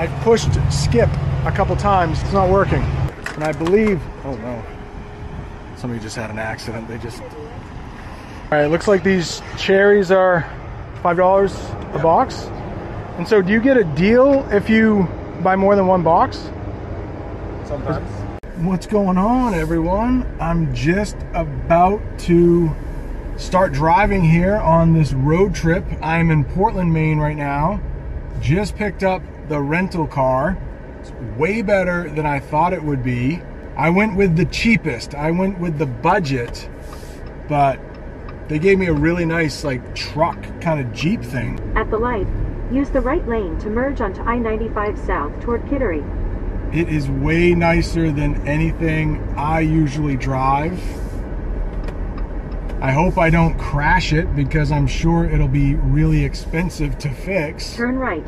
I've pushed skip a couple times. It's not working. And I believe, oh no, somebody just had an accident. They just. All right, looks like these cherries are $5 a box. And so do you get a deal if you buy more than one box? Sometimes. What's going on, everyone? I'm just about to start driving here on this road trip. I'm in Portland, Maine right now. Just picked up the rental car. It's way better than I thought it would be. I went with the cheapest, I went with the budget, but they gave me a really nice, like, truck kind of Jeep thing. At the light, use the right lane to merge onto I 95 South toward Kittery. It is way nicer than anything I usually drive. I hope I don't crash it because I'm sure it'll be really expensive to fix. Turn right.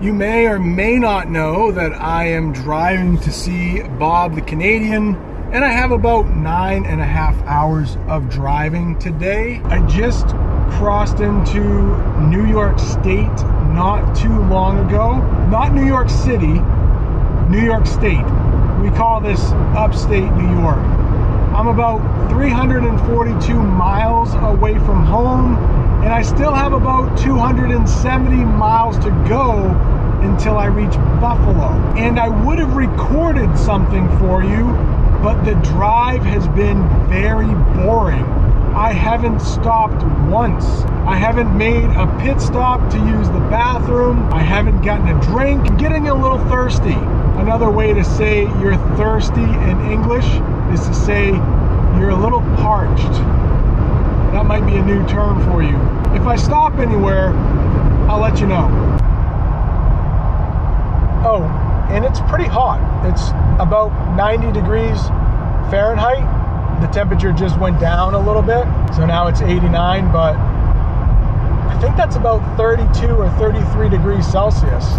You may or may not know that I am driving to see Bob the Canadian, and I have about nine and a half hours of driving today. I just crossed into New York State not too long ago. Not New York City, New York State. We call this upstate New York. I'm about 342 miles away from home, and I still have about 270 miles to go until I reach Buffalo. And I would have recorded something for you, but the drive has been very boring. I haven't stopped once. I haven't made a pit stop to use the bathroom. I haven't gotten a drink. I'm getting a little thirsty. Another way to say you're thirsty in English is to say you're a little parched. That might be a new term for you. If I stop anywhere, I'll let you know. Oh, and it's pretty hot. It's about 90 degrees Fahrenheit. The temperature just went down a little bit, so now it's 89, but I think that's about 32 or 33 degrees Celsius.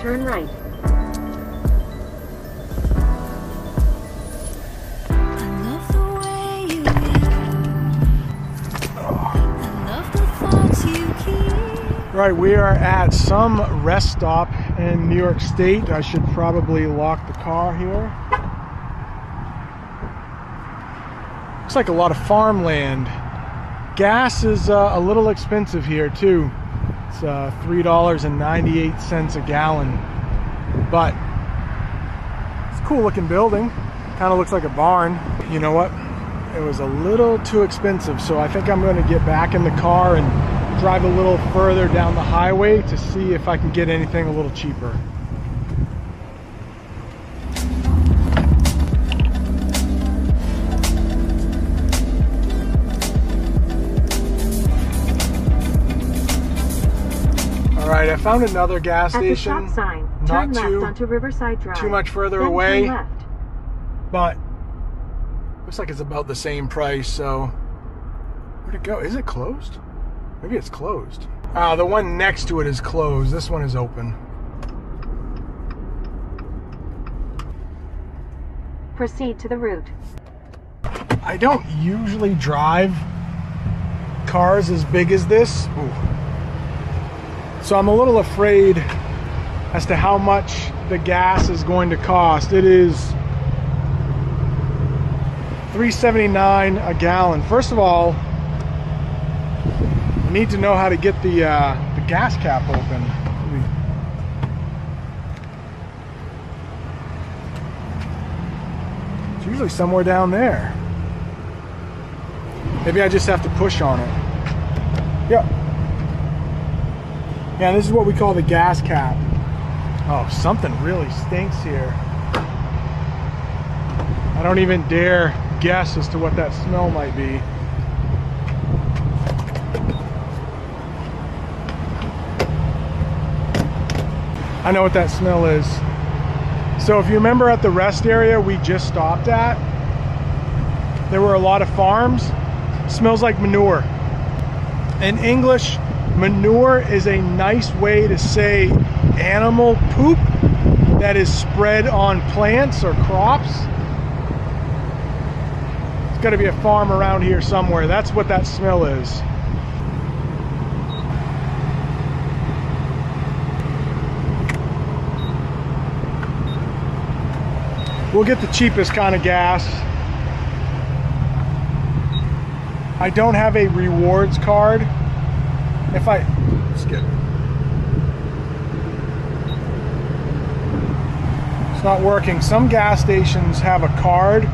Turn right. Right, we are at some rest stop in New York State. I should probably lock the car here. Looks like a lot of farmland. Gas is uh, a little expensive here too. It's uh, $3.98 a gallon. But it's a cool looking building. Kind of looks like a barn. You know what? It was a little too expensive, so I think I'm going to get back in the car and drive a little further down the highway to see if I can get anything a little cheaper. Found another gas At the station. stop sign, Not turn left too onto Riverside Drive. too much further away. Left. but looks like it's about the same price. So where'd it go? Is it closed? Maybe it's closed. Ah, the one next to it is closed. This one is open. Proceed to the route. I don't usually drive cars as big as this. Ooh. So I'm a little afraid as to how much the gas is going to cost. It is 379 a gallon. First of all, I need to know how to get the uh, the gas cap open. It's usually somewhere down there. Maybe I just have to push on it. Yep. Yeah, this is what we call the gas cap. Oh, something really stinks here. I don't even dare guess as to what that smell might be. I know what that smell is. So if you remember at the rest area we just stopped at, there were a lot of farms. smells like manure. In English, manure is a nice way to say animal poop that is spread on plants or crops. It's got to be a farm around here somewhere. That's what that smell is. We'll get the cheapest kind of gas. I don't have a rewards card. If I skip It's not working. Some gas stations have a card.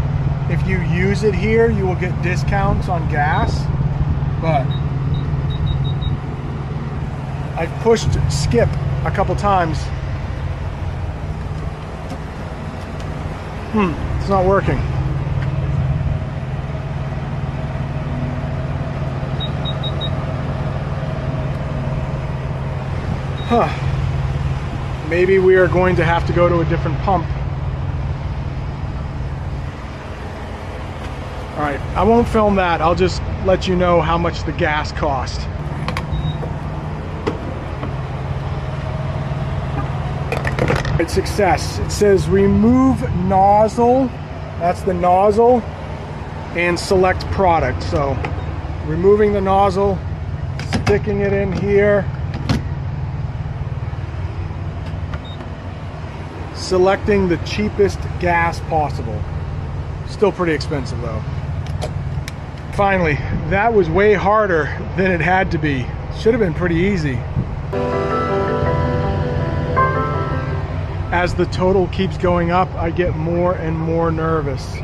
If you use it here, you will get discounts on gas. But I've pushed skip a couple times. Hmm, it's not working. Huh. Maybe we are going to have to go to a different pump. All right, I won't film that. I'll just let you know how much the gas cost. It's success. It says remove nozzle. That's the nozzle and select product. So removing the nozzle, sticking it in here, selecting the cheapest gas possible. Still pretty expensive though. Finally, that was way harder than it had to be. Should have been pretty easy. As the total keeps going up, I get more and more nervous.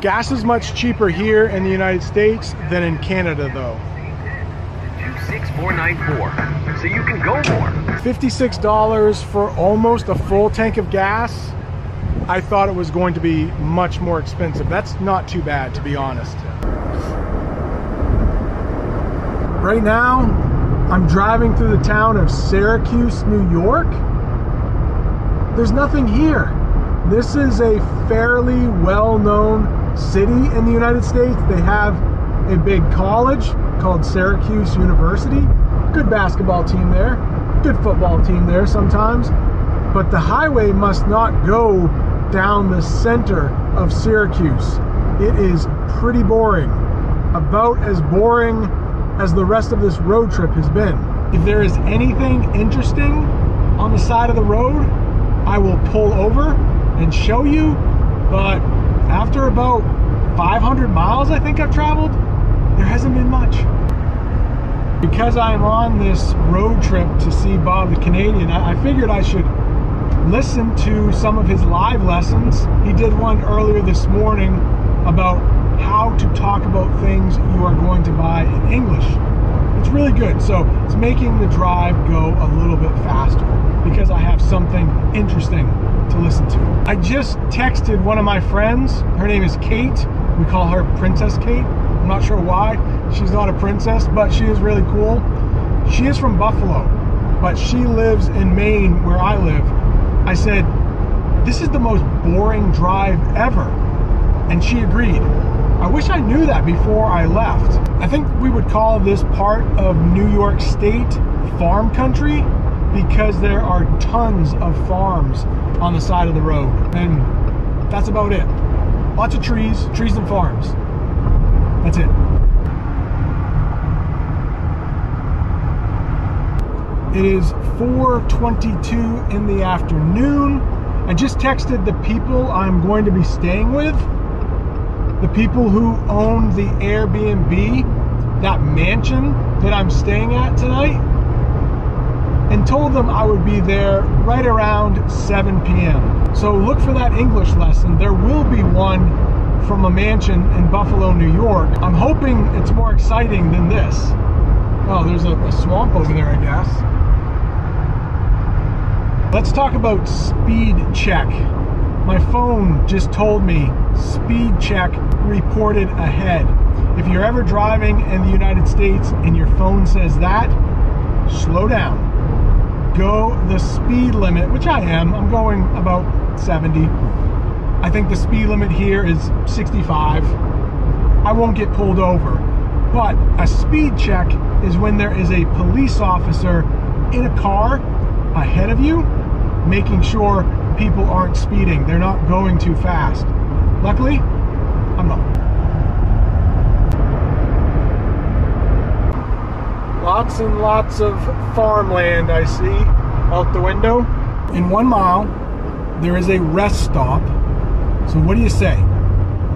Gas is much cheaper here in the United States than in Canada though. 26494. So you can go more. $56 for almost a full tank of gas. I thought it was going to be much more expensive. That's not too bad, to be honest. Right now, I'm driving through the town of Syracuse, New York. There's nothing here. This is a fairly well-known city in the United States. They have a big college called Syracuse University. Good basketball team there, good football team there sometimes. But the highway must not go down the center of Syracuse. It is pretty boring. About as boring as the rest of this road trip has been. If there is anything interesting on the side of the road, I will pull over and show you. But after about 500 miles, I think I've traveled, there hasn't been much. Because I'm on this road trip to see Bob the Canadian, I figured I should listen to some of his live lessons. He did one earlier this morning about how to talk about things you are going to buy in English. It's really good. So it's making the drive go a little bit faster because I have something interesting to listen to. I just texted one of my friends. Her name is Kate. We call her Princess Kate. I'm not sure why. She's not a princess, but she is really cool. She is from Buffalo, but she lives in Maine where I live. I said, This is the most boring drive ever. And she agreed. I wish I knew that before I left. I think we would call this part of New York State farm country because there are tons of farms on the side of the road. And that's about it. Lots of trees, trees and farms. That's it. It is 4:22 in the afternoon. I just texted the people I'm going to be staying with the people who own the Airbnb, that mansion that I'm staying at tonight, and told them I would be there right around 7 p.m. So look for that English lesson. There will be one from a mansion in Buffalo, New York. I'm hoping it's more exciting than this. Oh, there's a, a swamp over there, I guess. Let's talk about speed check. My phone just told me speed check reported ahead. If you're ever driving in the United States and your phone says that, slow down. Go the speed limit, which I am. I'm going about 70. I think the speed limit here is 65. I won't get pulled over. But a speed check is when there is a police officer in a car ahead of you, making sure people aren't speeding. They're not going too fast. Luckily, I'm not. Lots and lots of farmland I see out the window. In one mile, there is a rest stop. So, what do you say?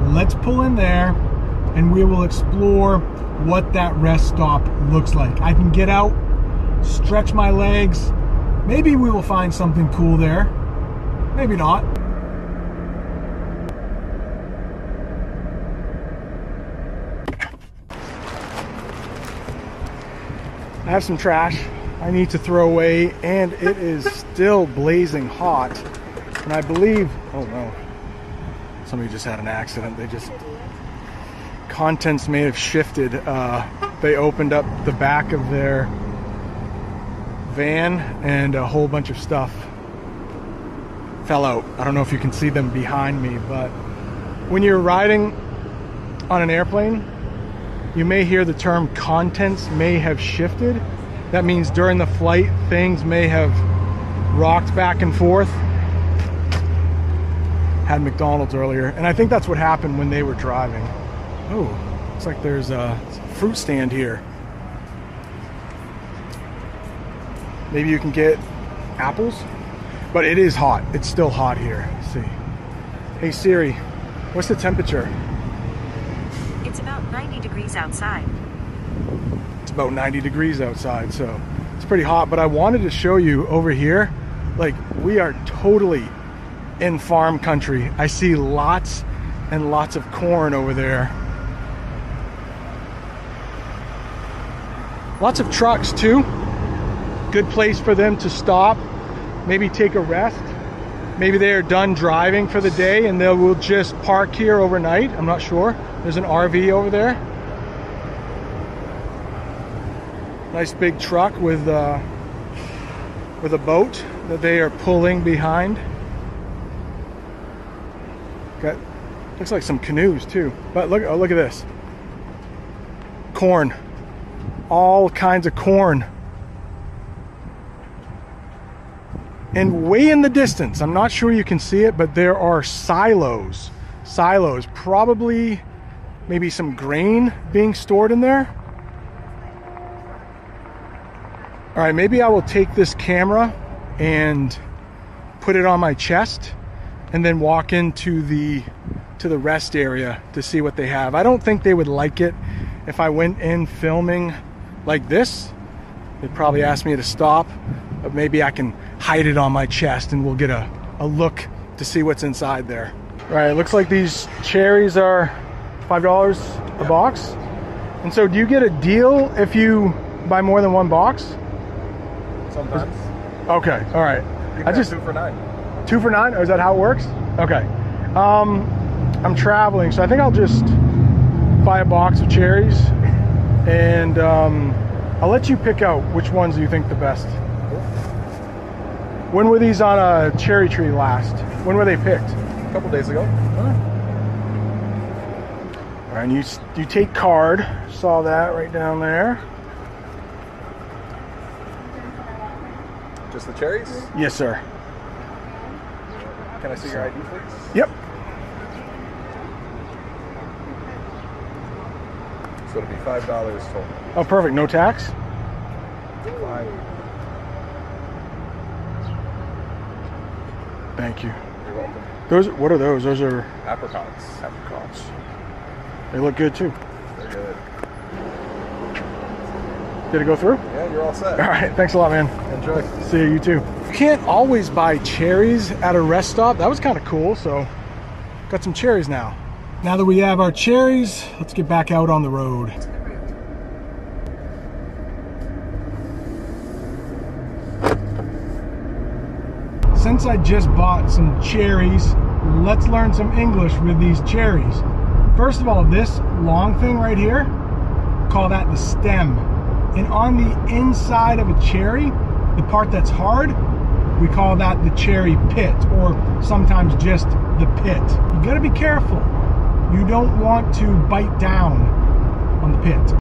Let's pull in there and we will explore what that rest stop looks like. I can get out, stretch my legs. Maybe we will find something cool there. Maybe not. I have some trash I need to throw away, and it is still blazing hot. And I believe, oh no, somebody just had an accident. They just, contents may have shifted. Uh, they opened up the back of their van, and a whole bunch of stuff fell out. I don't know if you can see them behind me, but when you're riding on an airplane, you may hear the term contents may have shifted. That means during the flight, things may have rocked back and forth. Had McDonald's earlier, and I think that's what happened when they were driving. Oh, looks like there's a fruit stand here. Maybe you can get apples, but it is hot. It's still hot here. Let's see. Hey Siri, what's the temperature? It's about 90 degrees outside. It's about 90 degrees outside, so it's pretty hot. But I wanted to show you over here, like we are totally in farm country. I see lots and lots of corn over there. Lots of trucks too. Good place for them to stop, maybe take a rest. Maybe they are done driving for the day and they will just park here overnight. I'm not sure. There's an RV over there. Nice big truck with uh, with a boat that they are pulling behind. Got looks like some canoes too. But look oh look at this. Corn. All kinds of corn. And way in the distance, I'm not sure you can see it, but there are silos. Silos, probably maybe some grain being stored in there. All right, maybe I will take this camera and put it on my chest and then walk into the to the rest area to see what they have. I don't think they would like it if I went in filming like this. They'd probably ask me to stop, but maybe I can hide it on my chest and we'll get a, a look to see what's inside there. All right, it looks like these cherries are $5 a box. And so do you get a deal if you buy more than one box? Sometimes. Okay, all right. I just two for nine. two for nine. Or is that how it works? Okay. Um, I'm traveling, so I think I'll just buy a box of cherries, and um, I'll let you pick out which ones you think the best. When were these on a cherry tree last? When were they picked? A couple days ago. All right, and you you take card. Saw that right down there. Just the cherries? Yes, sir. Can I see your ID, please? Yep. So it'll be five dollars total. Oh, perfect. No tax. Thank you. You're welcome. Those. What are those? Those are Apricots. apricots. They look good too. Very good. Did it go through? Yeah, you're all set. All right, thanks a lot, man. Enjoy. See you, you too. You can't always buy cherries at a rest stop. That was kind of cool, so got some cherries now. Now that we have our cherries, let's get back out on the road. Since I just bought some cherries, let's learn some English with these cherries. First of all, this long thing right here, call that the stem. And on the inside of a cherry, the part that's hard, we call that the cherry pit, or sometimes just the pit. You gotta be careful. You don't want to bite down on the pit.